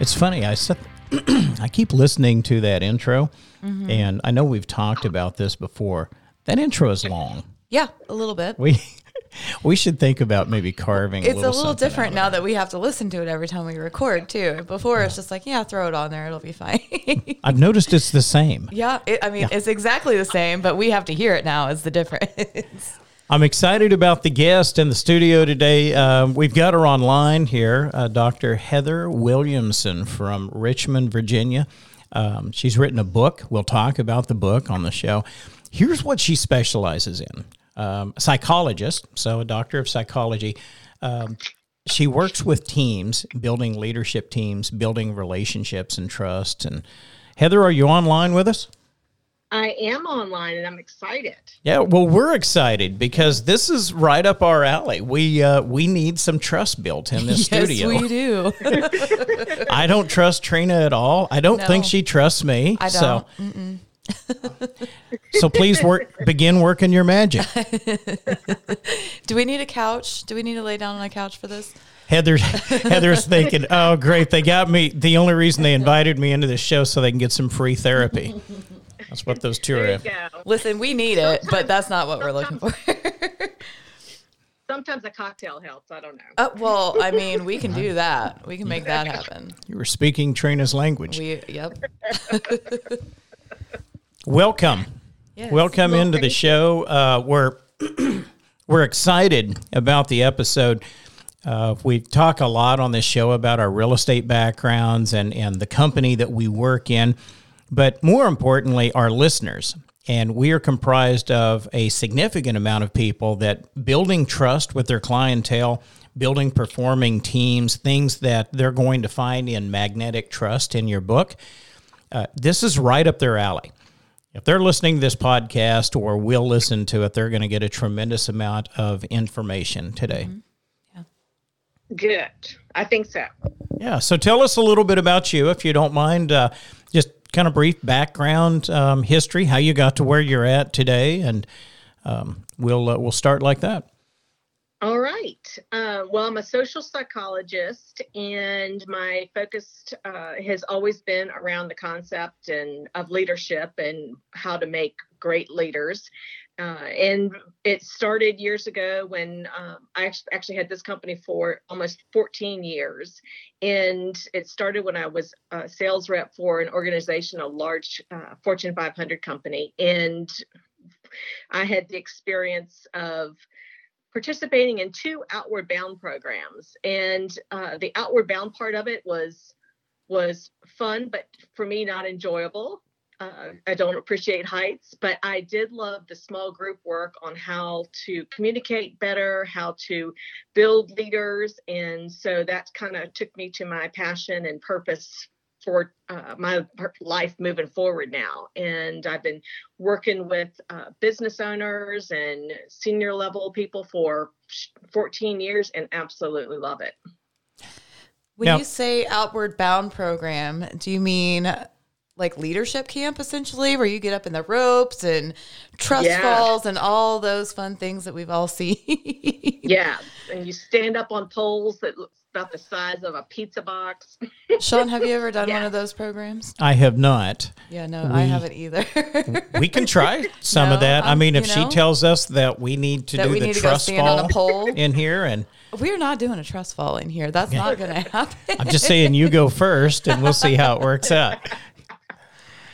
It's funny. I said, I keep listening to that intro, mm-hmm. and I know we've talked about this before. That intro is long. Yeah, a little bit. We we should think about maybe carving. it's a little, a little different now that we have to listen to it every time we record too. Before it's just like, yeah, throw it on there, it'll be fine. I've noticed it's the same. yeah, it, I mean, it's exactly the same, but we have to hear it now. Is the difference? I'm excited about the guest in the studio today. Um, we've got her online here, uh, Dr. Heather Williamson from Richmond, Virginia. Um, she's written a book. We'll talk about the book on the show. Here's what she specializes in um, psychologist, so a doctor of psychology. Um, she works with teams, building leadership teams, building relationships and trust. And Heather, are you online with us? I am online and I'm excited. Yeah, well, we're excited because this is right up our alley. We uh, we need some trust built in this studio. Yes, we do. I don't trust Trina at all. I don't think she trusts me. I So, don't. so please work begin working your magic. do we need a couch? Do we need to lay down on a couch for this? Heather Heather's thinking, "Oh, great, they got me. The only reason they invited me into this show so they can get some free therapy." That's what those two are. There you at. go. Listen, we need it, but that's not what we're looking for. Sometimes a cocktail helps. I don't know. Uh, well, I mean, we can do that. We can make that happen. You were speaking Trina's language. We, yep. Welcome. Yes. Welcome into the show. Uh, we're we're excited about the episode. Uh, we talk a lot on this show about our real estate backgrounds and and the company that we work in, but more importantly, our listeners. And we are comprised of a significant amount of people that building trust with their clientele, building performing teams, things that they're going to find in magnetic trust in your book. Uh, this is right up their alley if they're listening to this podcast or will listen to it, they're going to get a tremendous amount of information today. Good. I think so. Yeah. So tell us a little bit about you, if you don't mind. Uh, just kind of brief background um, history, how you got to where you're at today, and um, we'll uh, we'll start like that. All right. Uh, well, I'm a social psychologist, and my focus uh, has always been around the concept and of leadership and how to make great leaders. Uh, and it started years ago when um, I actually had this company for almost 14 years. And it started when I was a sales rep for an organization, a large uh, Fortune 500 company. And I had the experience of participating in two outward bound programs and uh, the outward bound part of it was was fun but for me not enjoyable uh, i don't appreciate heights but i did love the small group work on how to communicate better how to build leaders and so that kind of took me to my passion and purpose for uh, my life moving forward now. And I've been working with uh, business owners and senior level people for 14 years and absolutely love it. When Now- you say outward bound program, do you mean like leadership camp essentially, where you get up in the ropes and trust Yeah. falls and all those fun things that we've all seen? Yeah. And you stand up on poles that look about the size of a pizza box. Sean, have you ever done one of those programs? I have not. Yeah, no, I haven't either. We can try some of that. I um, mean, if you she tells us that we need to do the need to go trust on fall a pole. in here, and We're not doing a trust fall in here. That's not going to happen. I'm just saying you go first and we'll see how it works out.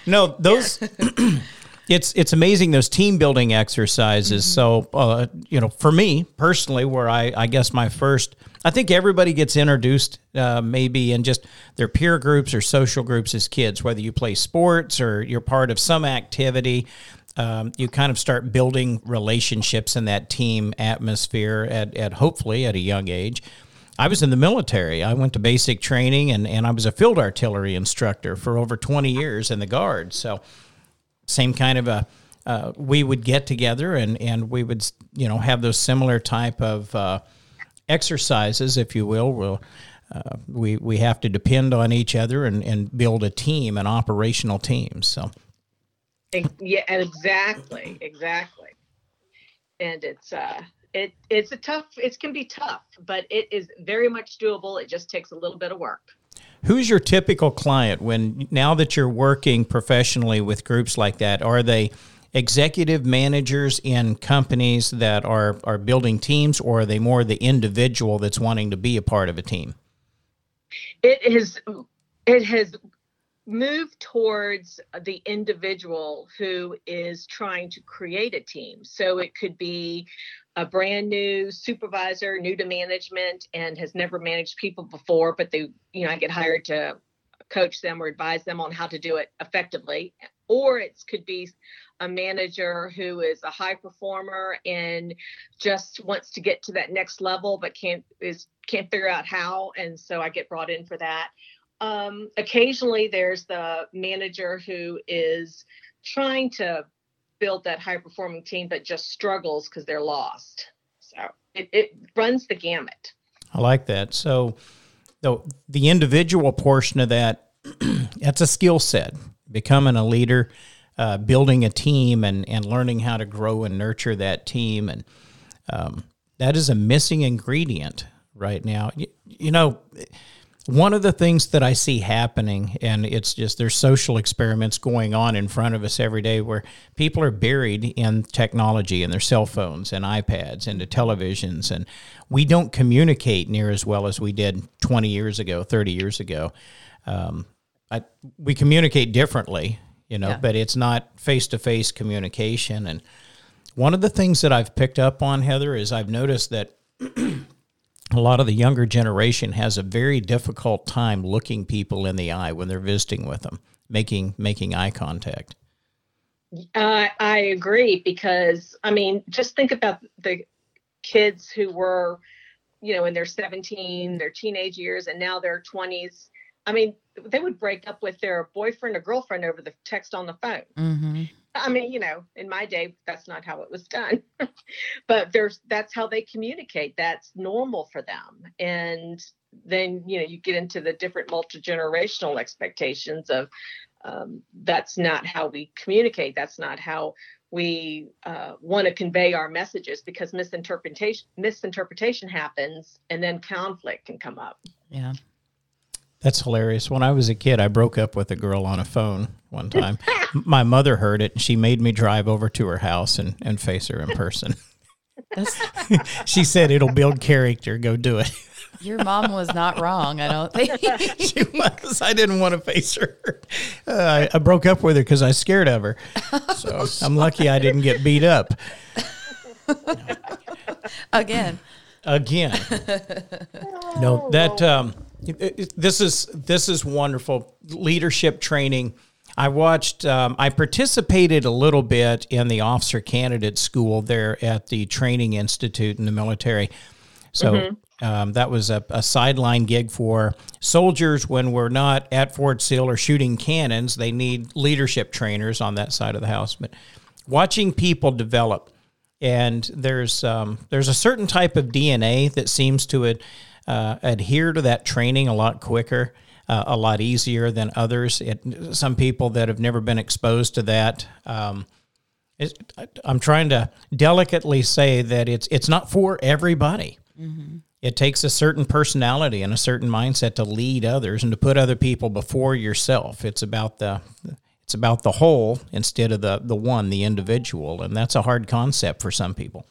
No, those it's it's amazing those team building exercises. So uh, you know, for me personally, where I I guess my first, I think everybody gets introduced uh, maybe in just their peer groups or social groups as kids, whether you play sports or you're part of some activity. Um, you kind of start building relationships in that team atmosphere at, at hopefully at a young age. I was in the military. I went to basic training and, and I was a field artillery instructor for over 20 years in the Guard. So, same kind of a, uh, we would get together and, and we would, you know, have those similar type of uh, exercises, if you will. We'll uh, we, we have to depend on each other and, and build a team, an operational team. So, yeah, exactly, exactly. And it's, uh, it it's a tough it can be tough but it is very much doable. It just takes a little bit of work. Who's your typical client when now that you're working professionally with groups like that are they executive managers in companies that are are building teams or are they more the individual that's wanting to be a part of a team? It has it has moved towards the individual who is trying to create a team so it could be a brand new supervisor, new to management, and has never managed people before, but they, you know, I get hired to coach them or advise them on how to do it effectively. Or it could be a manager who is a high performer and just wants to get to that next level, but can't is can't figure out how, and so I get brought in for that. Um, occasionally, there's the manager who is trying to build that high performing team but just struggles because they're lost. So it, it runs the gamut. I like that. So the the individual portion of that that's a skill set. Becoming a leader, uh, building a team, and and learning how to grow and nurture that team, and um, that is a missing ingredient right now. You, you know one of the things that I see happening, and it's just there's social experiments going on in front of us every day where people are buried in technology and their cell phones and iPads and the televisions, and we don't communicate near as well as we did 20 years ago, 30 years ago. Um, I, we communicate differently, you know, yeah. but it's not face to face communication. And one of the things that I've picked up on, Heather, is I've noticed that a lot of the younger generation has a very difficult time looking people in the eye when they're visiting with them, making making eye contact. Uh, I agree because I mean, just think about the kids who were, you know, in their 17, their teenage years, and now their 20s. I mean, they would break up with their boyfriend or girlfriend over the text on the phone. Mm-hmm. I mean, you know, in my day, that's not how it was done, but there's that's how they communicate. That's normal for them. And then, you know, you get into the different multi generational expectations of um, that's not how we communicate. That's not how we uh, want to convey our messages because misinterpretation misinterpretation happens and then conflict can come up. Yeah. That's hilarious. When I was a kid, I broke up with a girl on a phone one time. My mother heard it and she made me drive over to her house and, and face her in person. she said it'll build character. Go do it. Your mom was not wrong. I don't think she was. I didn't want to face her. Uh, I, I, broke up with her because I was scared of her. So I'm lucky I didn't get beat up. Again. Again. No, that um, this is this is wonderful leadership training. I watched. Um, I participated a little bit in the officer candidate school there at the training institute in the military. So mm-hmm. um, that was a, a, sideline gig for soldiers when we're not at Fort Sill or shooting cannons. They need leadership trainers on that side of the house. But watching people develop, and there's um, there's a certain type of DNA that seems to it uh, adhere to that training a lot quicker, uh, a lot easier than others. It, some people that have never been exposed to that. Um, I'm trying to delicately say that it's it's not for everybody. Mm-hmm. It takes a certain personality and a certain mindset to lead others and to put other people before yourself. It's about the it's about the whole instead of the the one, the individual, and that's a hard concept for some people.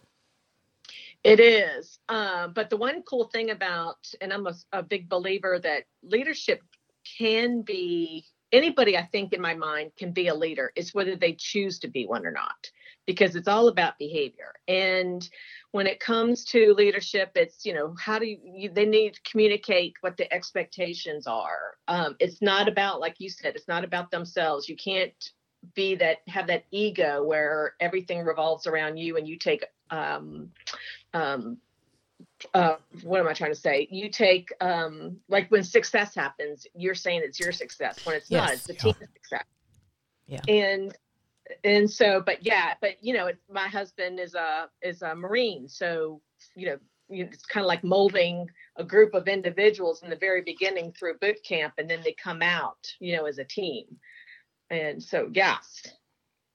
It is. Uh, but the one cool thing about, and I'm a, a big believer that leadership can be anybody, I think, in my mind, can be a leader. It's whether they choose to be one or not, because it's all about behavior. And when it comes to leadership, it's, you know, how do you, you they need to communicate what the expectations are. Um, it's not about, like you said, it's not about themselves. You can't be that have that ego where everything revolves around you and you take um, um, uh, what am I trying to say? You take um, like when success happens, you're saying it's your success. When it's not, it's the Yeah. team's success. Yeah. And and so, but yeah, but you know, it's, my husband is a is a Marine, so you know, you- it's kind of like molding a group of individuals in the very beginning through boot camp, and then they come out, you know, as a team. And so, yes,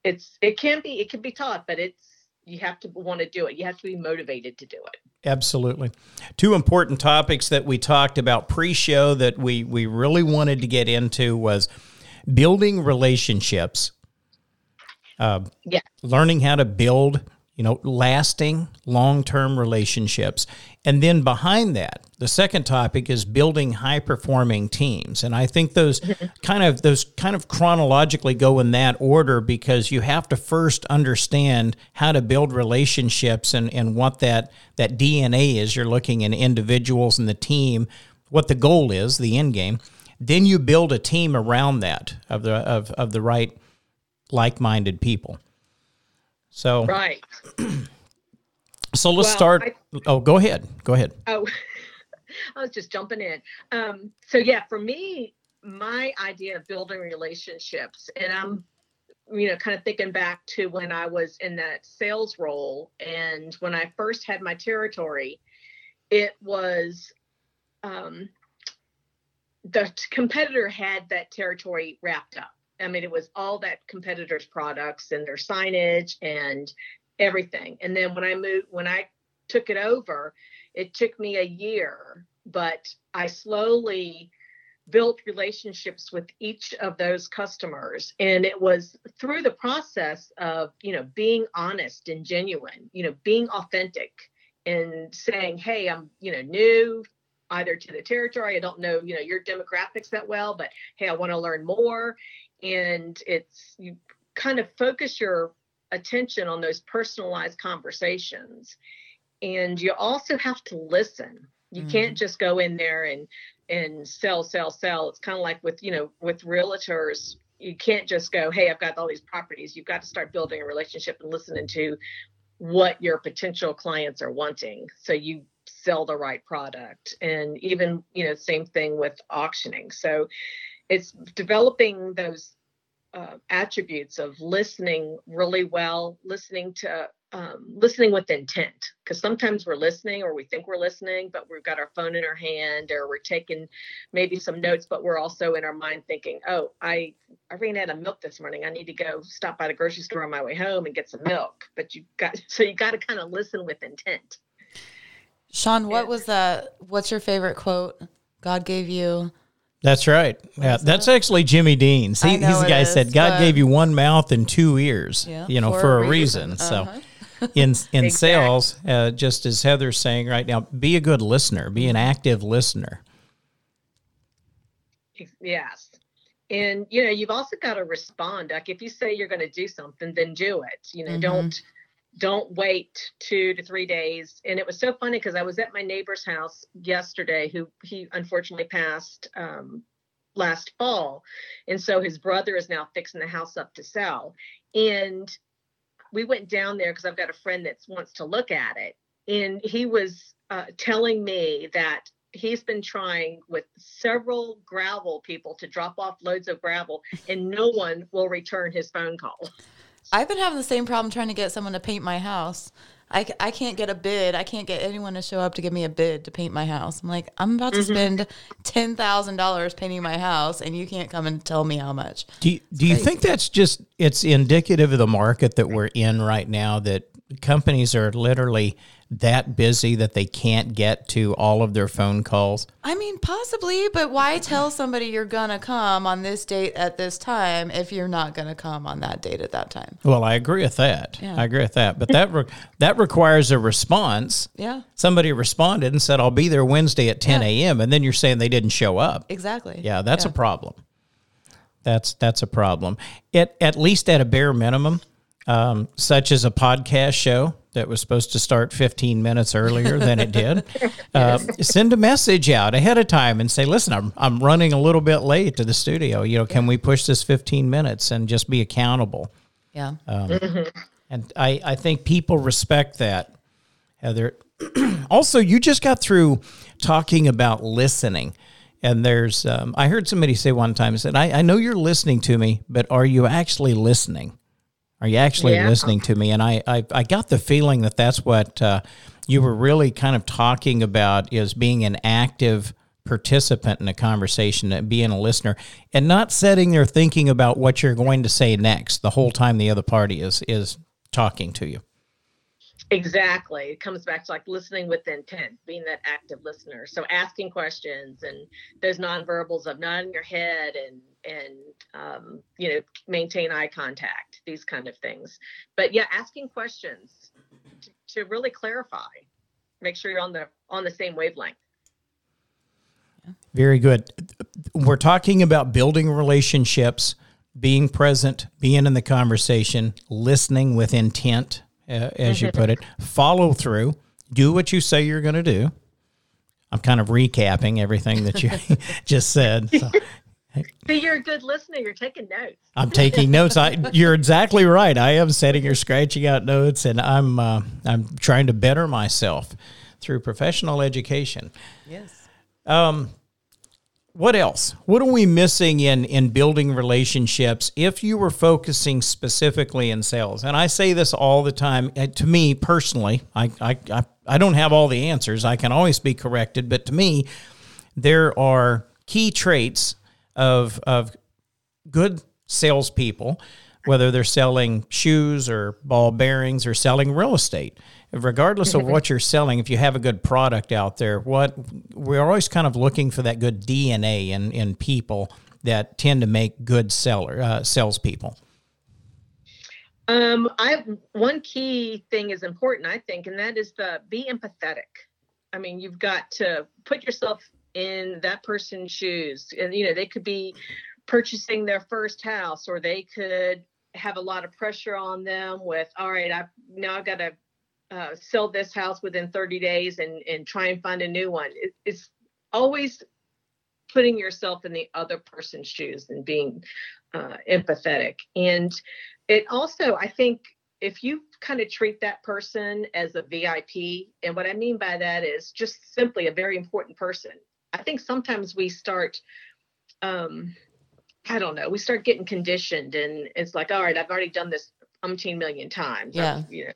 it's it can be it can be taught, but it's you have to want to do it. You have to be motivated to do it. Absolutely. Two important topics that we talked about pre-show that we we really wanted to get into was building relationships. Uh, Yeah. learning how to build, you know, lasting, long-term relationships. And then behind that, the second topic is building high-performing teams. And I think those kind of those kind of chronologically go in that order because you have to first understand how to build relationships and, and what that that DNA is. You're looking in individuals and the team, what the goal is, the end game. Then you build a team around that of the of, of the right like-minded people. So Right. so let's Well, start. I- oh, go ahead. Go ahead. Oh, I was just jumping in. Um, so yeah, for me, my idea of building relationships, and I'm, you know, kind of thinking back to when I was in that sales role, and when I first had my territory, it was, um, the competitor had that territory wrapped up. I mean, it was all that competitor's products and their signage and everything. And then when I moved, when I took it over, it took me a year, but I slowly built relationships with each of those customers. And it was through the process of, you know, being honest and genuine, you know, being authentic and saying, hey, I'm, you know, new either to the territory. I don't know, you know, your demographics that well, but hey, I want to learn more. And it's, you kind of focus your attention on those personalized conversations. And you also have to listen. You mm-hmm. can't just go in there and and sell sell sell. It's kind of like with you know with realtors you can't just go hey i've got all these properties. You've got to start building a relationship and listening to what your potential clients are wanting. So you sell the right product. And even you know same thing with auctioning. So it's developing those uh, attributes of listening really well, listening to um, listening with intent. Because sometimes we're listening or we think we're listening, but we've got our phone in our hand or we're taking maybe some notes, but we're also in our mind thinking, "Oh, I I ran out of milk this morning. I need to go stop by the grocery store on my way home and get some milk." But you got so you got to kind of listen with intent. Sean, what Yeah. was that? What's your favorite quote? God gave you. That's right. Yeah, is that's actually Jimmy Dean's. He, he's the guy who is, said God gave you one mouth and two ears. Yeah, you know, for for, a a reason. reason. So, Uh-huh. in in Exactly. sales, uh, just as Heather's saying right now, be a good listener. Be an active listener. Yes. And you know, you've also got to respond. Like if you say you're going to do something, then do it. You know, Mhm. don't don't wait two to three days. And it was so funny because I was at my neighbor's house yesterday, who he unfortunately passed um, last fall, and so his brother is now fixing the house up to sell. And we went down there because I've got a friend that wants to look at it, and he was uh, telling me that he's been trying with several gravel people to drop off loads of gravel and no one will return his phone call I've been having the same problem trying to get someone to paint my house. I, I can't get a bid. I can't get anyone to show up to give me a bid to paint my house. I'm like, I'm about to mm-hmm. spend ten thousand dollars painting my house, and you can't come and tell me how much. Do you, do you think that's just it's indicative of the market that we're in right now that companies are literally that busy that they can't get to all of their phone calls? I mean, possibly, but why tell somebody you're gonna come on this date at this time if you're not gonna come on that date at that time? Well, I agree with that. Yeah. I agree with that. But that re- that requires a response. Yeah, Somebody responded and said, "I'll be there Wednesday at 10 Yeah. a.m." and then you're saying they didn't show up. exactly. Yeah, that's a problem. That's that's a problem. At at least at a bare minimum, um, such as a podcast show that was supposed to start 15 minutes earlier than it did. uh, send a message out ahead of time and say, "Listen, I'm I'm running a little bit late to the studio. You know, can we push this 15 minutes and just be accountable?" yeah. And I, I think people respect that. Heather. also, you just got through talking about listening. And there's, um, I heard somebody say one time, said, I, I know you're listening to me, but are you actually listening? Are you actually yeah. listening to me? And I, I, I, got the feeling that that's what uh, you were really kind of talking about is being an active participant in a conversation, uh, being a listener, and not sitting there thinking about what you're going to say next the whole time the other party is is talking to you. Exactly. It comes back to like listening with intent, being that active listener. So asking questions and those nonverbals of nodding your head and and um, you know maintain eye contact, these kind of things. But yeah, asking questions to, to really clarify, make sure you're on the on the same wavelength. Very good. We're talking about building relationships, being present, being in the conversation, listening with intent uh, as you put it, follow through, do what you say you're going to do. I'm kind of recapping everything that you just said. So. See, you're a good listener. You're taking notes. I'm taking notes. I, you're exactly right. I am sitting here scratching out notes, and I'm uh, I'm trying to better myself through professional education. Yes. Um, what else? What are we missing in in building relationships if you were focusing specifically in sales? And I say this all the time. Uh, to me personally, I, I, I, I don't have all the answers. I can always be corrected, but to me, there are key traits of of good salespeople, whether they're selling shoes or ball bearings or selling real estate regardless of what you're selling, if you have a good product out there, what we're always kind of looking for that good DNA in, in people that tend to make good seller uh, salespeople. Um, I one key thing is important, I think, and that is the be empathetic. I mean, you've got to put yourself in that person's shoes, and you know they could be purchasing their first house, or they could have a lot of pressure on them with, all right, I now I've got to uh, sell this house within 30 days and and try and find a new one. It, it's always putting yourself in the other person's shoes and being uh, empathetic. And it also, I think, if you kind of treat that person as a VIP, and what I mean by that is just simply a very important person. I think sometimes we start. Um, I don't know. We start getting conditioned, and it's like, all right, I've already done this umpteen million times. Yeah. You know,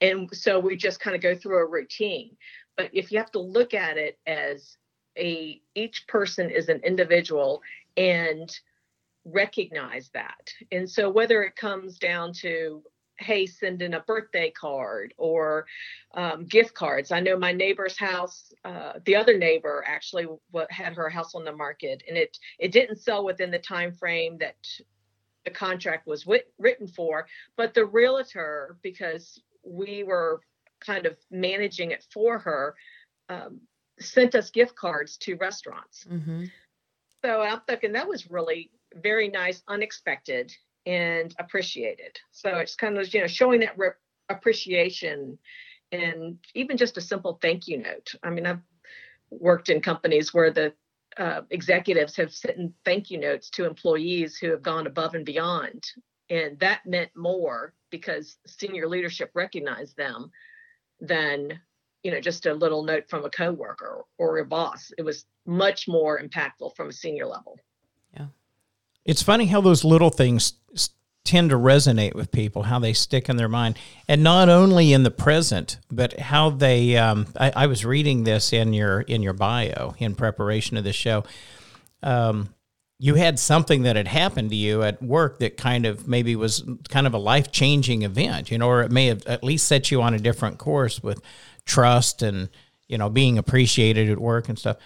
and so we just kind of go through a routine but if you have to look at it as a each person is an individual and recognize that and so whether it comes down to hey send in a birthday card or um, gift cards i know my neighbor's house uh, the other neighbor actually had her house on the market and it it didn't sell within the time frame that the contract was wit- written for but the realtor because we were kind of managing it for her, um, sent us gift cards to restaurants. Mm-hmm. So I'm thinking that was really very nice, unexpected, and appreciated. So it's kind of you know showing that re- appreciation and even just a simple thank you note. I mean, I've worked in companies where the uh, executives have sent thank you notes to employees who have gone above and beyond, and that meant more because senior leadership recognized them than you know just a little note from a coworker or a boss it was much more impactful from a senior level it's funny how those little things tend to resonate with people how they stick in their mind and not only in the present but how they um, I, I, was reading this in your in your bio in preparation of this show um, you had something that had happened to you at work that kind of maybe was kind of a life changing event, you know, or it may have at least set you on a different course with trust and, you know, being appreciated at work and stuff.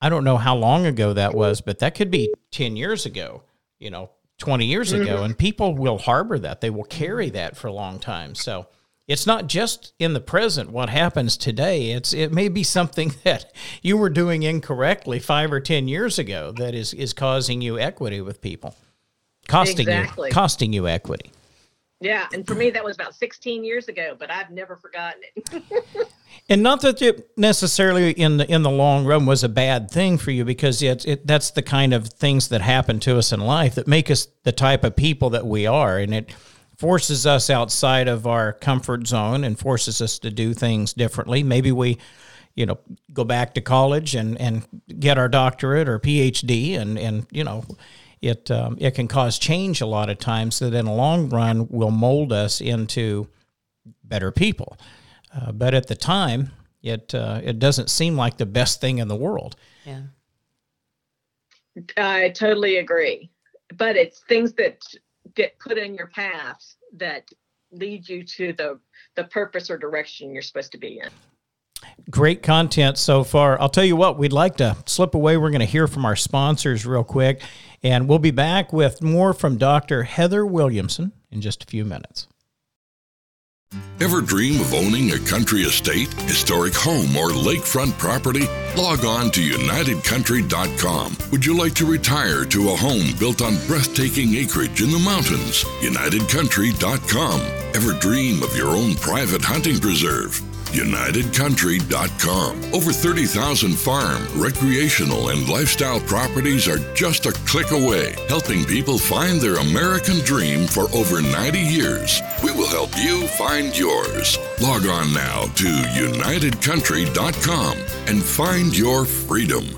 I don't know how long ago that was, but that could be 10 years ago, you know, 20 years ago. Mm-hmm. And people will harbor that. They will carry that for a long time. So, it's not just in the present what happens today. It's it may be something that you were doing incorrectly five or ten years ago that is is causing you equity with people, costing exactly. you costing you equity. Yeah, and for me that was about 16 years ago, but I've never forgotten it. and not that it necessarily in the in the long run was a bad thing for you because it, it that's the kind of things that happen to us in life that make us the type of people that we are and it forces us outside of our comfort zone and forces us to do things differently. Maybe we, you know, go back to college and, and get our doctorate or PhD and, and you know, it um, it can cause change a lot of times that in the long run will mold us into better people. Uh, but at the time, it uh, it doesn't seem like the best thing in the world. Yeah. I totally agree. But it's things that get put in your path that lead you to the the purpose or direction you're supposed to be in. Great content so far. I'll tell you what, we'd like to slip away. We're going to hear from our sponsors real quick, and we'll be back with more from Dr. Heather Williamson in just a few minutes. Ever dream of owning a country estate, historic home, or lakefront property? Log on to UnitedCountry.com. Would you like to retire to a home built on breathtaking acreage in the mountains? UnitedCountry.com. Ever dream of your own private hunting preserve? UnitedCountry.com. Over 30,000 farm, recreational, and lifestyle properties are just a click away, helping people find their American dream for over 90 years. We will help you find yours. Log on now to UnitedCountry.com and find your freedom.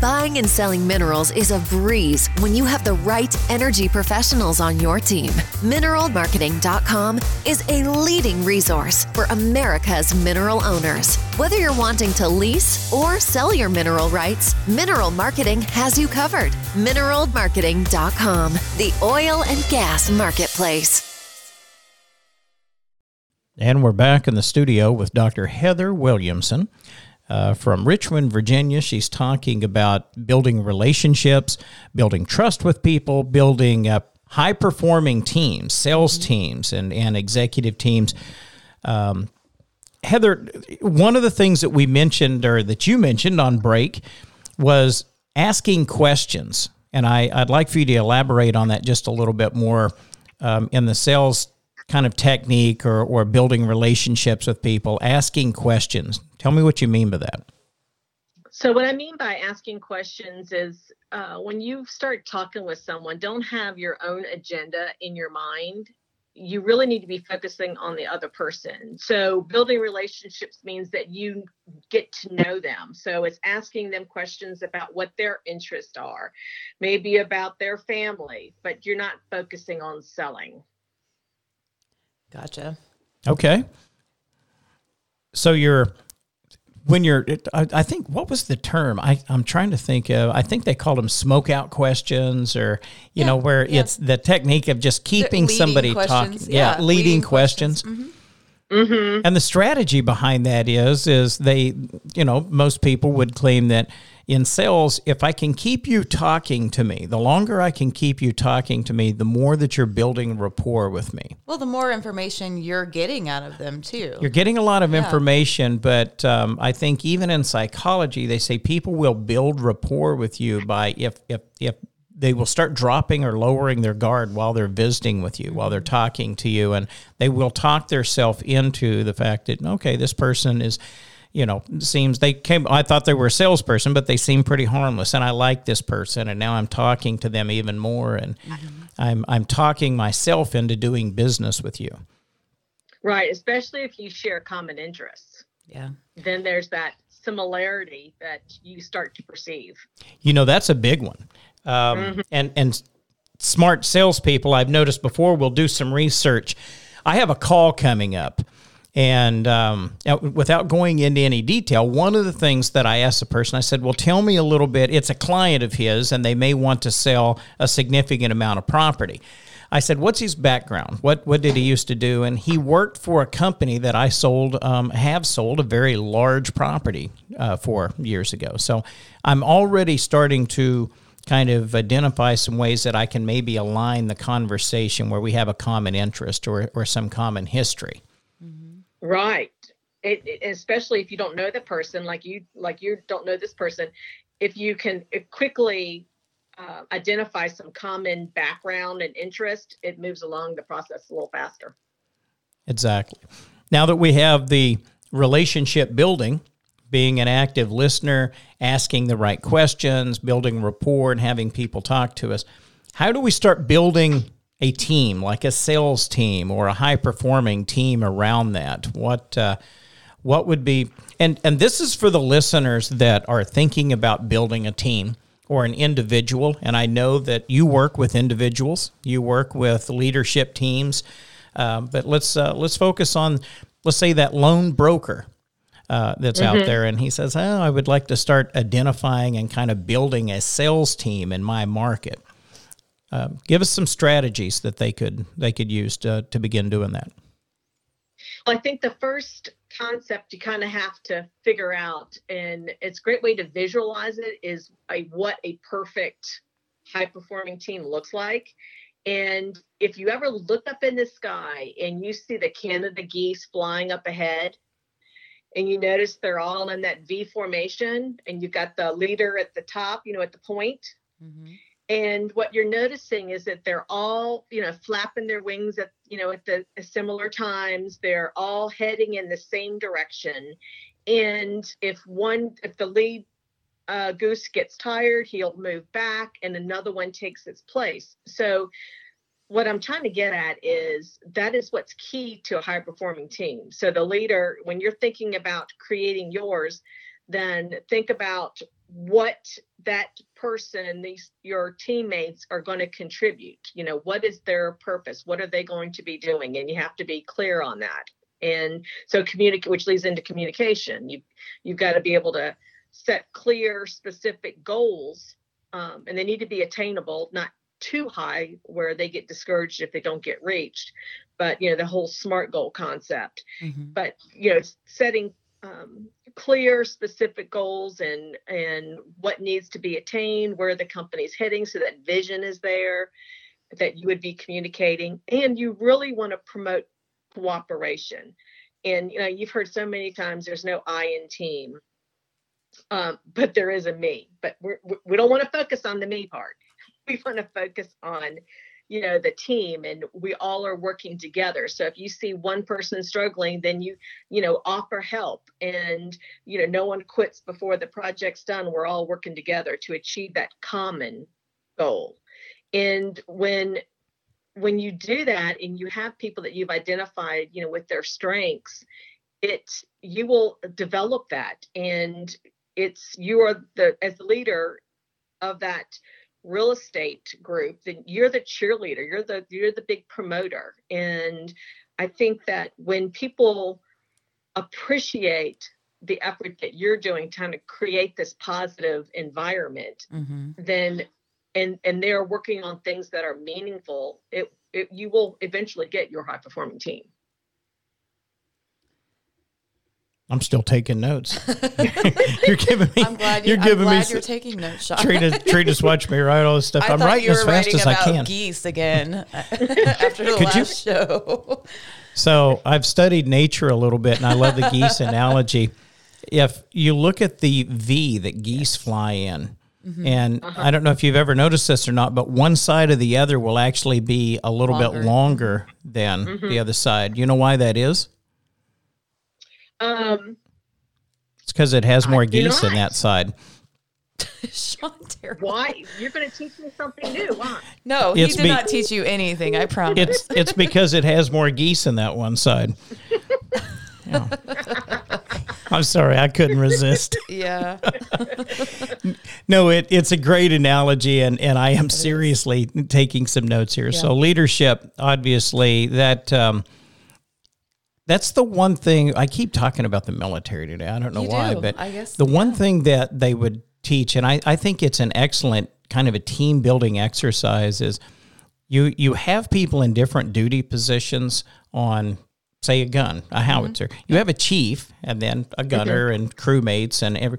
Buying and selling minerals is a breeze when you have the right energy professionals on your team. Mineralmarketing.com is a leading resource for America's mineral owners. Whether you're wanting to lease or sell your mineral rights, Mineral Marketing has you covered. Mineralmarketing.com, the oil and gas marketplace. And we're back in the studio with Dr. Heather Williamson. Uh, from Richmond, Virginia. She's talking about building relationships, building trust with people, building uh, high performing teams, sales teams, and, and executive teams. Um, Heather, one of the things that we mentioned or that you mentioned on break was asking questions. And I, I'd like for you to elaborate on that just a little bit more um, in the sales kind of technique or, or building relationships with people, asking questions. Tell me what you mean by that. So, what I mean by asking questions is uh, when you start talking with someone, don't have your own agenda in your mind. You really need to be focusing on the other person. So, building relationships means that you get to know them. So, it's asking them questions about what their interests are, maybe about their family, but you're not focusing on selling. Gotcha. Okay. So you're when you're I, I, think what was the term I, i'm trying to think of i think they called them smoke out questions or you yeah, know where yeah. it's the technique of just keeping somebody talking yeah, yeah leading, leading, questions, questions. Mm-hmm. Mm-hmm. and the strategy behind that is is they you know most people would claim that in sales, if I can keep you talking to me, the longer I can keep you talking to me, the more that you're building rapport with me. Well, the more information you're getting out of them, too. You're getting a lot of yeah. information, but um, I think even in psychology, they say people will build rapport with you by if, if, if, they will start dropping or lowering their guard while they're visiting with you, while they're talking to you, and they will talk themselves into the fact that okay, this person is you know, seems they came. I thought they were a salesperson, but they seem pretty harmless, and I like this person, and now I'm talking to them even more, and mm-hmm. I'm I'm talking myself into doing business with you. Right, especially if you share common interests. Yeah. Then there's that similarity that you start to perceive. You know, that's a big one, um, mm-hmm. and and smart salespeople I've noticed before will do some research. I have a call coming up And um, without going into any detail, one of the things that I asked the person, I said, Well, tell me a little bit. It's a client of his, and they may want to sell a significant amount of property. I said, "What's his background? What what did he used to do?" And he worked for a company that I sold, um, have sold a very large property uh, for years ago. So I'm already starting to kind of identify some ways that I can maybe align the conversation where we have a common interest or or some common history. Right. It, it- especially if you don't know the person, like you like you don't know this person, if you can quickly uh, identify some common background and interest, it moves along the process a little faster. Exactly. Now that we have the relationship building, being an active listener, asking the right questions, building rapport, and having people talk to us, how do we start building a team, like a sales team or a high performing team around that? What uh, what would be and and this is for the listeners that are thinking about building a team or an individual. And i know that you work with individuals you work with leadership teams um, but let's uh, let's focus on let's say that loan broker uh, that's out there and he says oh i would like to start identifying and kind of building a sales team in my market uh, give us some strategies that they could they could use to, to begin doing that Well, I think the first concept you kind of have to figure out, and it's a great way to visualize it, is a, what a perfect high performing team looks like. And if you ever look up in the sky and you see the Canada geese flying up ahead, and you notice they're all in that V formation, and you've got the leader at the top, you know, at the point, and what you're noticing is that they're all you know flapping their wings at you know at the at similar times. They're all heading in the same direction. And if one if the lead uh, goose gets tired he'll move back and another one takes its place. So what i'm trying to get at is that is what's key to a high performing team. So the leader when you're thinking about creating yours then think about what that person and these your teammates are going to contribute. You know what is their purpose? What are they going to be doing? And you have to be clear on that. And so communicate which leads into communication. You you've got to be able to set clear specific goals um, and they need to be attainable not too high where they get discouraged if they don't get reached but you know the whole smart goal concept. But you know setting um, clear specific goals and and what needs to be attained where the company's heading so that vision is there that you would be communicating and you really want to promote cooperation. And you know you've heard so many times there's no i in team um, but there is a me but we're, we we don't want to focus on the me part. We want to focus on you know the team and we all are working together. So if you see one person struggling then you you know offer help. And you know no one quits before the project's done. We're all working together to achieve that common goal. And when when you do that and you have people that you've identified you know with their strengths it you will develop that. And it's you are the as the leader of that real estate group then you're the cheerleader you're the you're the big promoter and i think that when people appreciate the effort that you're doing trying to create this positive environment mm-hmm. then and and they're working on things that are meaningful it, it you will eventually get your high performing team I'm still taking notes. you're giving me. I'm glad, you, you're I'm giving me. you're taking notes, Sean. Trina, Trina just watch me write all this stuff. I I'm writing as fast as I can. geese again after the Could you- last show. So I've studied nature a little bit, and I love the geese analogy. If you look at the V that geese fly in, Mm-hmm. and Uh-huh. I don't know if you've ever noticed this or not, but one side of the other will actually be a little Longer. bit longer than Mm-hmm. the other side. You know why that is? Um It's because it has more do geese in that side. Sean terrible. why you're going to teach me something new why No, he It's did be- not teach you anything. I promise. It's it's because it has more geese in that one side. Yeah. I'm sorry, I couldn't resist. yeah. No, it, it's a great analogy, and, and I am seriously taking some notes here. So, leadership, obviously, that um, that's the one thing I keep talking about the military today. I don't know You why, do. but I guess, the one thing that they would teach, and I, I think it's an excellent kind of a team building exercise, is you you have people in different duty positions on say a gun, a mm-hmm. howitzer. You have a chief and then a mm-hmm. gunner and crewmates and every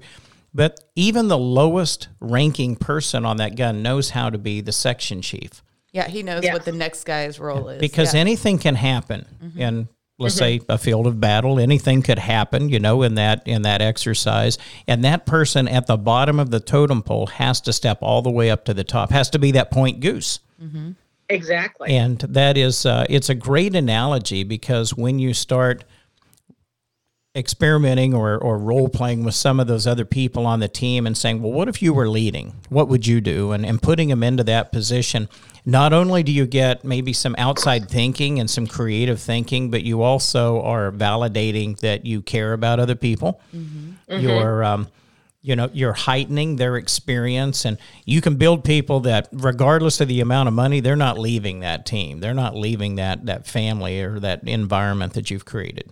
but even the lowest ranking person on that gun knows how to be the section chief Yeah, he knows Yes. what the next guy's role is. because yeah. anything can happen mm-hmm. in let's say a field of battle anything could happen you know in that in that exercise and that person at the bottom of the totem pole has to step all the way up to the top has to be that point goose mm-hmm. Exactly. and that is uh, it's a great analogy because when you start experimenting or, or role playing with some of those other people on the team and saying, well, what if you were leading? What would you do? And, and putting them into that position, not only do you get maybe some outside thinking and some creative thinking, but you also are validating that you care about other people. You're, um, you know, you're heightening their experience and you can build people that regardless of the amount of money, they're not leaving that team. They're not leaving that, that family or that environment that you've created.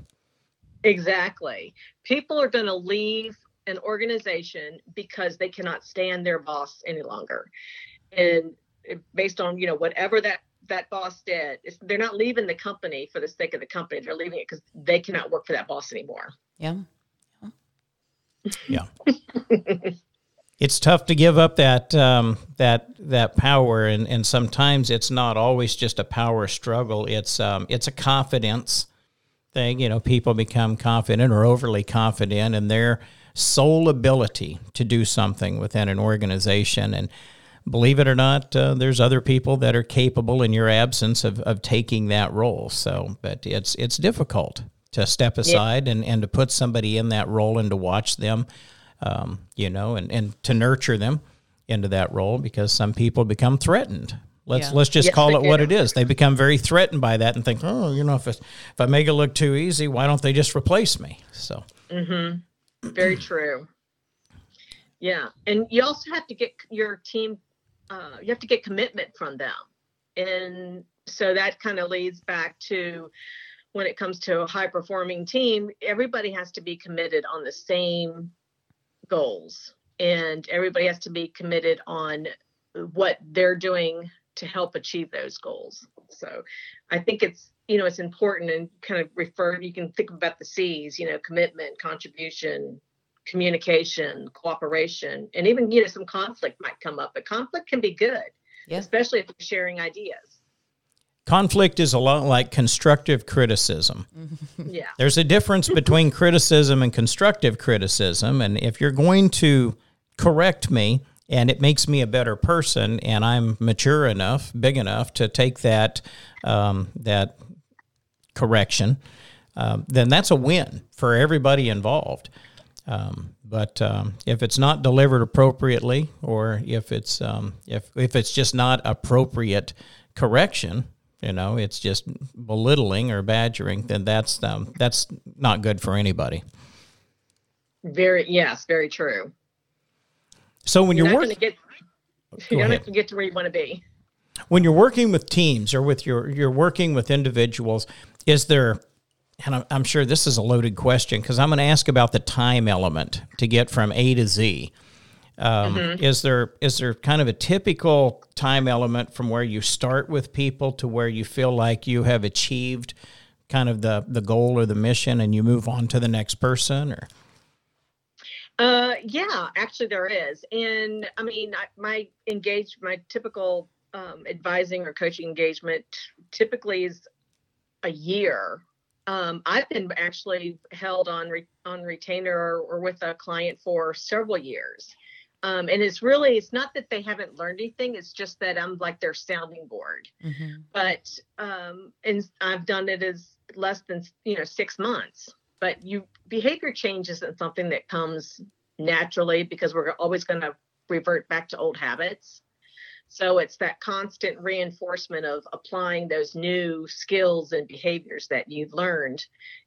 Exactly. People are going to leave an organization because they cannot stand their boss any longer. And based on, you know, whatever that that boss did, it's, they're not leaving the company for the sake of the company. They're leaving it because they cannot work for that boss anymore. yeah. Yeah. it's tough to give up that um, that that power, and, and sometimes it's not always just a power struggle. It's um, it's a confidence thing. You know, people become confident or overly confident in their sole ability to do something within an organization, and believe it or not, uh, there's other people that are capable in your absence of, of taking that role. So, but it's it's difficult to step aside and, and to put somebody in that role and to watch them, um, you know, and, and to nurture them into that role because some people become threatened. Let's Yeah. let's just Yes, call they it what do. it is. They become very threatened by that and think, oh, you know, if it, if I make it look too easy, why don't they just replace me? So Very true. Yeah, and you also have to get your team. Uh, you have to get commitment from them, and so that kind of leads back to when it comes to a high performing team. Everybody has to be committed on the same goals, and everybody has to be committed on what they're doing to help achieve those goals. So, I think it's you know it's important and kind of refer. You can think about the C's. You know, commitment, contribution, communication, cooperation, and even you know some conflict might come up. But conflict can be good, Yeah. especially if you're sharing ideas. conflict is a lot like constructive criticism. Mm-hmm. Yeah, There's a difference between criticism and constructive criticism. And if you're going to correct me and it makes me a better person and I'm mature enough, big enough to take that, um, that correction, um, then that's a win for everybody involved. Um, but um, if it's not delivered appropriately, or if it's um, if if it's just not appropriate correction, you know, it's just belittling or badgering, then that's um, that's not good for anybody. very yes, very true. So when You're you're working, to get you're not ahead. going to get to where you want to be. when you're working with teams or with your you're working with individuals, is there and I'm, I'm sure this is a loaded question because I'm going to ask about the time element to get from A to Z. Um, Is there is there kind of a typical time element from where you start with people to where you feel like you have achieved kind of the the goal or the mission and you move on to the next person or Uh, yeah, actually there is, and I mean, I, my engaged, my typical um, advising or coaching engagement typically is a year. Um, I've been actually held on re, on retainer or, or with a client for several years, um, and it's really it's not that they haven't learned anything; it's just that I'm like their sounding board. Mm-hmm. But um, and I've done it as less than you know six months but you behavior change isn't something that comes naturally because we're always going to revert back to old habits. So it's that constant reinforcement of applying those new skills and behaviors that you've learned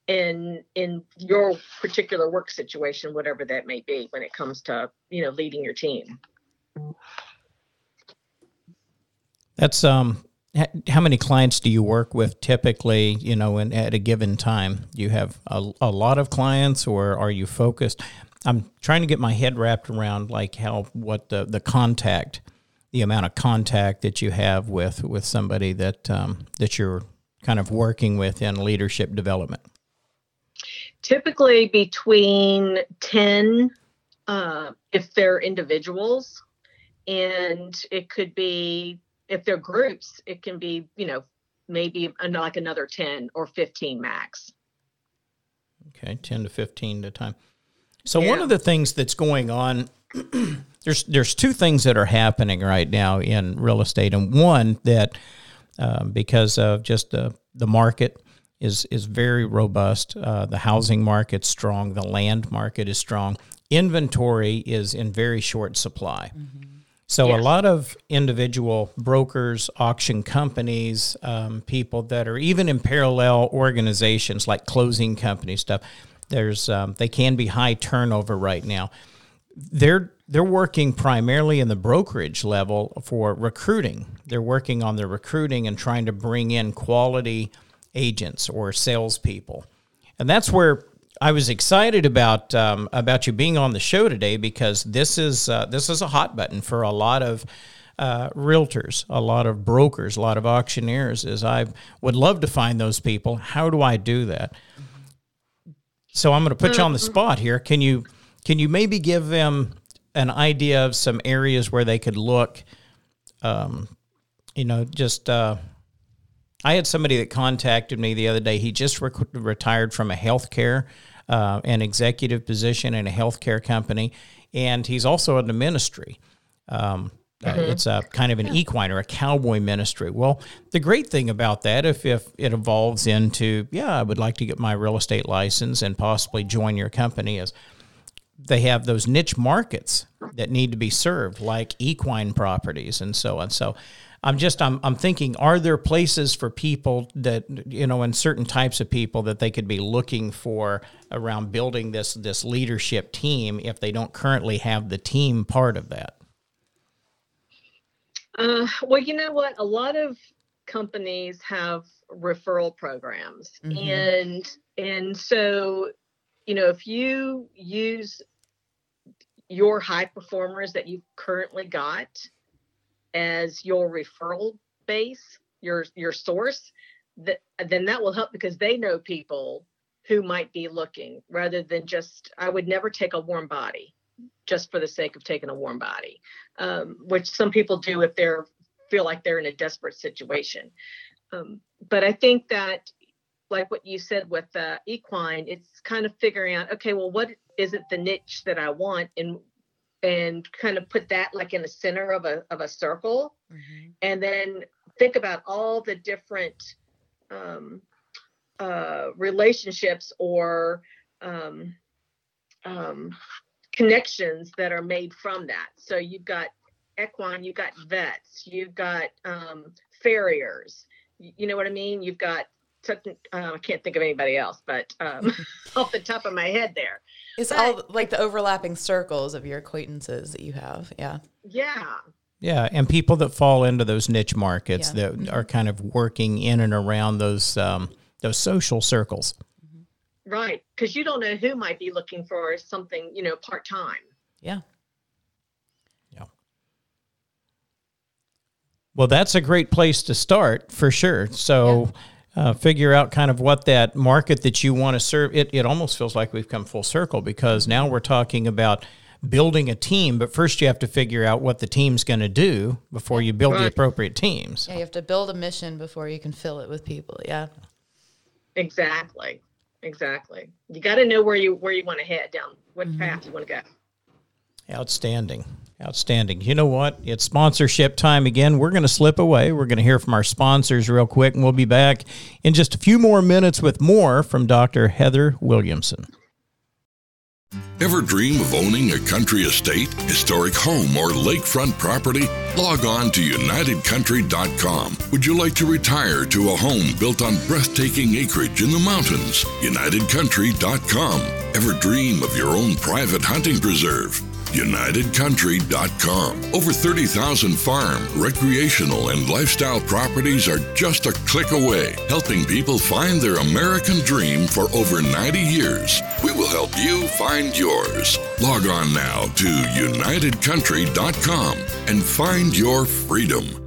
in in your particular work situation whatever that may be when it comes to you know leading your team. That's um how many clients do you work with typically you know at a given time? You have a, a lot of clients or are you focused? I'm trying to get my head wrapped around like how what the, the contact the amount of contact that you have with with somebody that um, that you're kind of working with in leadership development. Typically between 10 uh, if they're individuals and it could be if they're groups, it can be, you know, maybe like another 10 or 15 max. Okay, 10 to 15 at a time. So yeah. one of the things that's going on there's there's two things that are happening right now in real estate, and one that um, because of just the the market is is very robust, uh, the housing market's strong, the land market is strong, inventory is in very short supply. Mm-hmm. So yes. a lot of individual brokers, auction companies, um, people that are even in parallel organizations like closing company stuff. There's um, they can be high turnover right now. They're they're working primarily in the brokerage level for recruiting. They're working on their recruiting and trying to bring in quality agents or salespeople, and that's where I was excited about um, about you being on the show today because this is uh, this is a hot button for a lot of uh, realtors, a lot of brokers, a lot of auctioneers. Is I would love to find those people. How do I do that? So I'm going to put you on the spot here. Can you can you maybe give them an idea of some areas where they could look? Um, you know, just. Uh, I had somebody that contacted me the other day. He just retired from a healthcare uh, an executive position in a healthcare company, and he's also in the ministry. Um, uh, mm-hmm. uh, it's a kind of an equine or a cowboy ministry. Well, the great thing about that, if, if it evolves into, yeah, I would like to get my real estate license and possibly join your company, is they have those niche markets that need to be served, like equine properties and so on. So I'm just I'm I'm thinking are there places for people that you know and certain types of people that they could be looking for around building this this leadership team if they don't currently have the team part of that? Uh, well, you know what? A lot of companies have referral programs, mm-hmm. and and so you know if you use your high performers that you've currently got as your referral base, your your source, that then that will help because they know people who might be looking rather than just I would never take a warm body just for the sake of taking a warm body, um, which some people do if they're feel like they're in a desperate situation. Um, but I think that like what you said with uh, equine, it's kind of figuring out, okay, well, what is it the niche that I want? And and kind of put that like in the center of a of a circle. Mm-hmm. and then think about all the different um, uh, relationships or um, um, connections that are made from that. So you've got equine you've got vets you've got um, farriers. You know what i mean? You've got uh, I can't think of anybody else, but um, off the top of my head, there. It's but, all like the overlapping circles of your acquaintances that you have. Yeah. Yeah. Yeah, and people that fall into those niche markets yeah. that mm-hmm. are kind of working in and around those um, those social circles. Mm-hmm. Right, because you don't know who might be looking for something, you know, part time. Yeah. Yeah. Well, that's a great place to start for sure. So. Yeah uh, figure out kind of what that market that you want to serve. It, it almost feels like we've come full circle because now we're talking about building a team, but first you have to figure out what the team's going to do before you build right. the appropriate teams. Yeah, you have to build a mission before you can fill it with people. Yeah. Exactly. Exactly. You got to know where you where you want to head down, what mm-hmm. path you want to go. Outstanding. Outstanding. You know what? It's sponsorship time again. We're going to slip away. We're going to hear from our sponsors real quick, and we'll be back in just a few more minutes with more from Dr. Heather Williamson. Ever dream of owning a country estate, historic home, or lakefront property? Log on to UnitedCountry.com. Would you like to retire to a home built on breathtaking acreage in the mountains? UnitedCountry.com. Ever dream of your own private hunting preserve? UnitedCountry.com. Over 30,000 farm, recreational, and lifestyle properties are just a click away, helping people find their American dream for over 90 years. We will help you find yours. Log on now to UnitedCountry.com and find your freedom.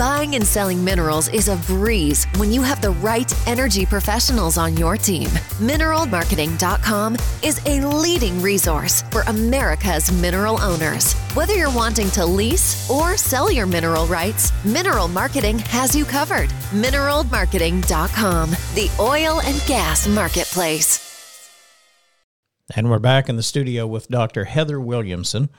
Buying and selling minerals is a breeze when you have the right energy professionals on your team. Mineralmarketing.com is a leading resource for America's mineral owners. Whether you're wanting to lease or sell your mineral rights, Mineral Marketing has you covered. Mineralmarketing.com, the oil and gas marketplace. And we're back in the studio with Dr. Heather Williamson.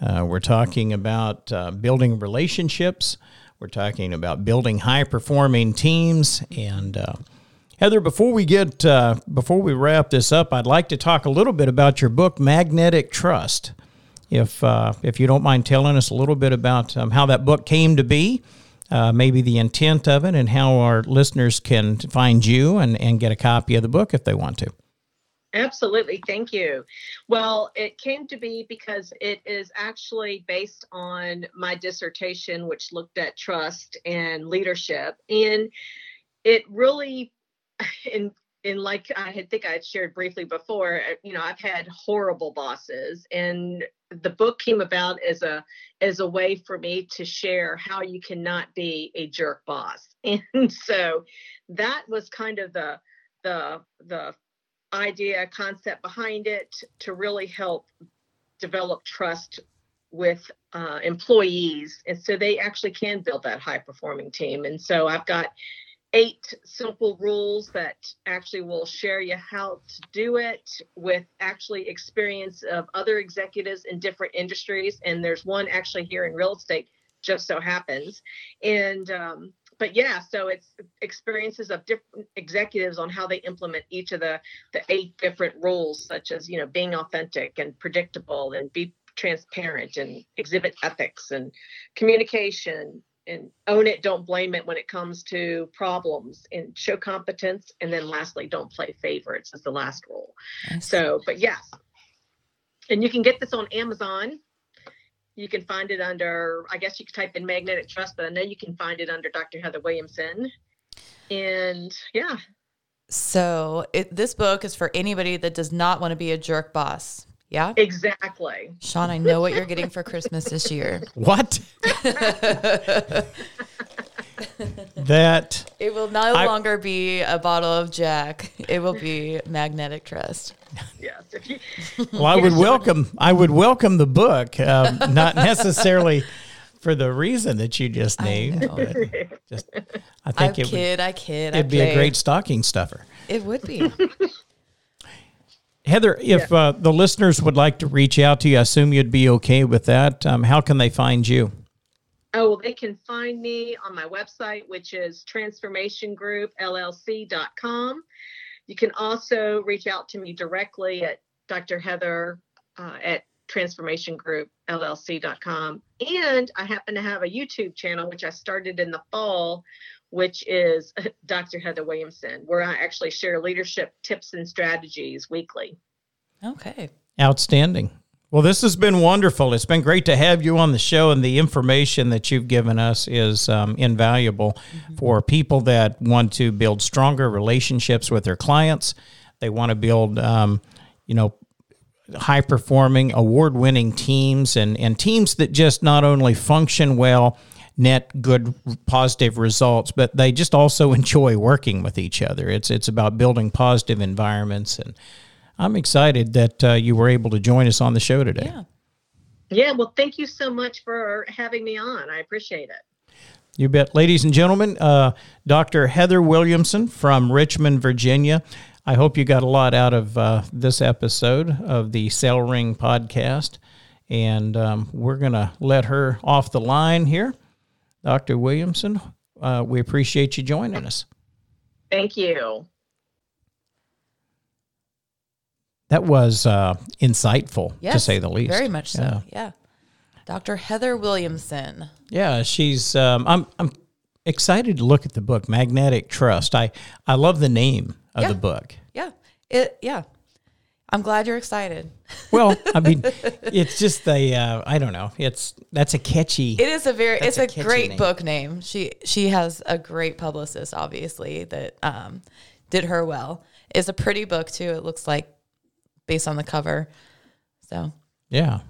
Uh, we're talking about uh, building relationships. We're talking about building high performing teams. And uh, Heather, before we get uh, before we wrap this up, I'd like to talk a little bit about your book, Magnetic Trust. If uh, if you don't mind telling us a little bit about um, how that book came to be. Uh, maybe the intent of it and how our listeners can find you and, and get a copy of the book if they want to. Absolutely. Thank you. Well, it came to be because it is actually based on my dissertation, which looked at trust and leadership. And it really, in in like I had think I had shared briefly before, uh, you know, I've had horrible bosses and the book came about as a as a way for me to share how you cannot be a jerk boss. And so that was kind of the the the idea, concept behind it to really help develop trust with uh, employees. And so they actually can build that high performing team. And so I've got eight simple rules that actually will share you how to do it with actually experience of other executives in different industries. And there's one actually here in real estate, just so happens. And um, but yeah, so it's experiences of different executives on how they implement each of the the eight different rules, such as you know being authentic and predictable and be transparent and exhibit ethics and communication and own it don't blame it when it comes to problems and show competence. And then lastly don't play favorites is the last rule. So but yes. And you can get this on amazon you can find it under, I guess you could type in magnetic trust, but I know you can find it under Dr. Heather Williamson. And yeah. So it, this book is for anybody that does not want to be a jerk boss. Yeah. Exactly. Sean, I know what you're getting for Christmas this year. What? that it will no I, longer be a bottle of Jack. It will be magnetic trust. Yes. You, well, I would welcome. I would welcome the book, um, not necessarily for the reason that you just named. I just, I think I it kid, would, I kid. It'd I be a great stocking stuffer. It would be. Heather, if yeah. uh, the listeners would like to reach out to you, I assume you'd be okay with that. Um, how can they find you? Oh, well, they can find me on my website, which is transformationgroupllc.com. You can also reach out to me directly at Dr. Heather uh, at transformationgroupllc.com. And I happen to have a YouTube channel, which I started in the fall, which is Dr. Heather Williamson, where I actually share leadership tips and strategies weekly. Okay. Outstanding. Well, this has been wonderful. It's been great to have you on the show, and the information that you've given us is um, invaluable mm-hmm. for people that want to build stronger relationships with their clients. They want to build, um, you know, high performing, award winning teams and, and teams that just not only function well net good positive results, but they just also enjoy working with each other. It's it's about building positive environments, and I'm excited that uh, you were able to join us on the show today. Yeah. Yeah, well, thank you so much for having me on. I appreciate it. You bet. Ladies and gentlemen, uh, Dr. Heather Williamson from Richmond, Virginia. I hope you got a lot out of uh, this episode of the Sale Ring podcast. And um, we're going to let her off the line here. Dr. Williamson, uh, we appreciate you joining us. Thank you. That was uh, insightful, Yes, to say the least. Very much so. Yeah. Yeah. Dr. Heather Williamson. Yeah, she's. Um, I'm. I'm excited to look at the book, Magnetic Trust. I. I love the name of Yeah. the book. Yeah. It yeah. I'm glad you're excited. Well, I mean, it's just the. Uh, I don't know. It's that's a catchy. It is a very it's a a, great name. book name. She she has a great publicist obviously that um did her well. It's a pretty book too. It looks like based on the cover. So, yeah,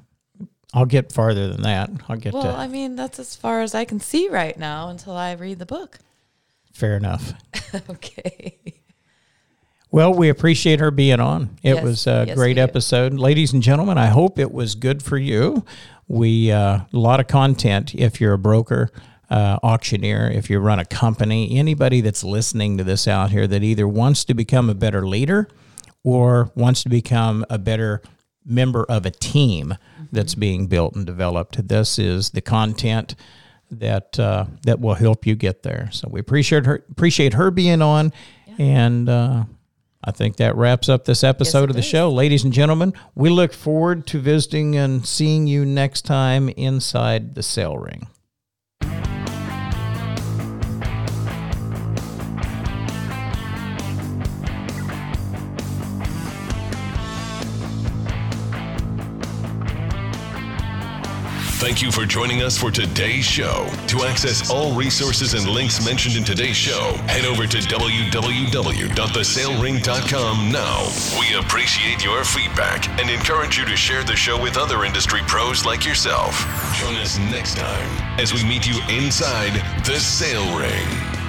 I'll get farther than that. I'll get well, to. I mean, that's as far as I can see right now until I read the book. fair enough. okay. Well, we appreciate her being on. It Yes, was a yes, great we do. episode. Ladies and gentlemen, I hope it was good for you. We uh, a lot of content if you're a broker, uh, auctioneer, if you run a company, anybody that's listening to this out here that either wants to become a better leader or wants to become a better member of a team that's being built and developed. This is the content that uh, that will help you get there. So we appreciate her appreciate her being on, and uh, I think that wraps up this episode it of the does. show, ladies and gentlemen. We look forward to visiting and seeing you next time inside the sale ring. Thank you for joining us for today's show. To access all resources and links mentioned in today's show, head over to www.thesalering.com now. We appreciate your feedback and encourage you to share the show with other industry pros like yourself. Join us next time as we meet you inside the sale ring.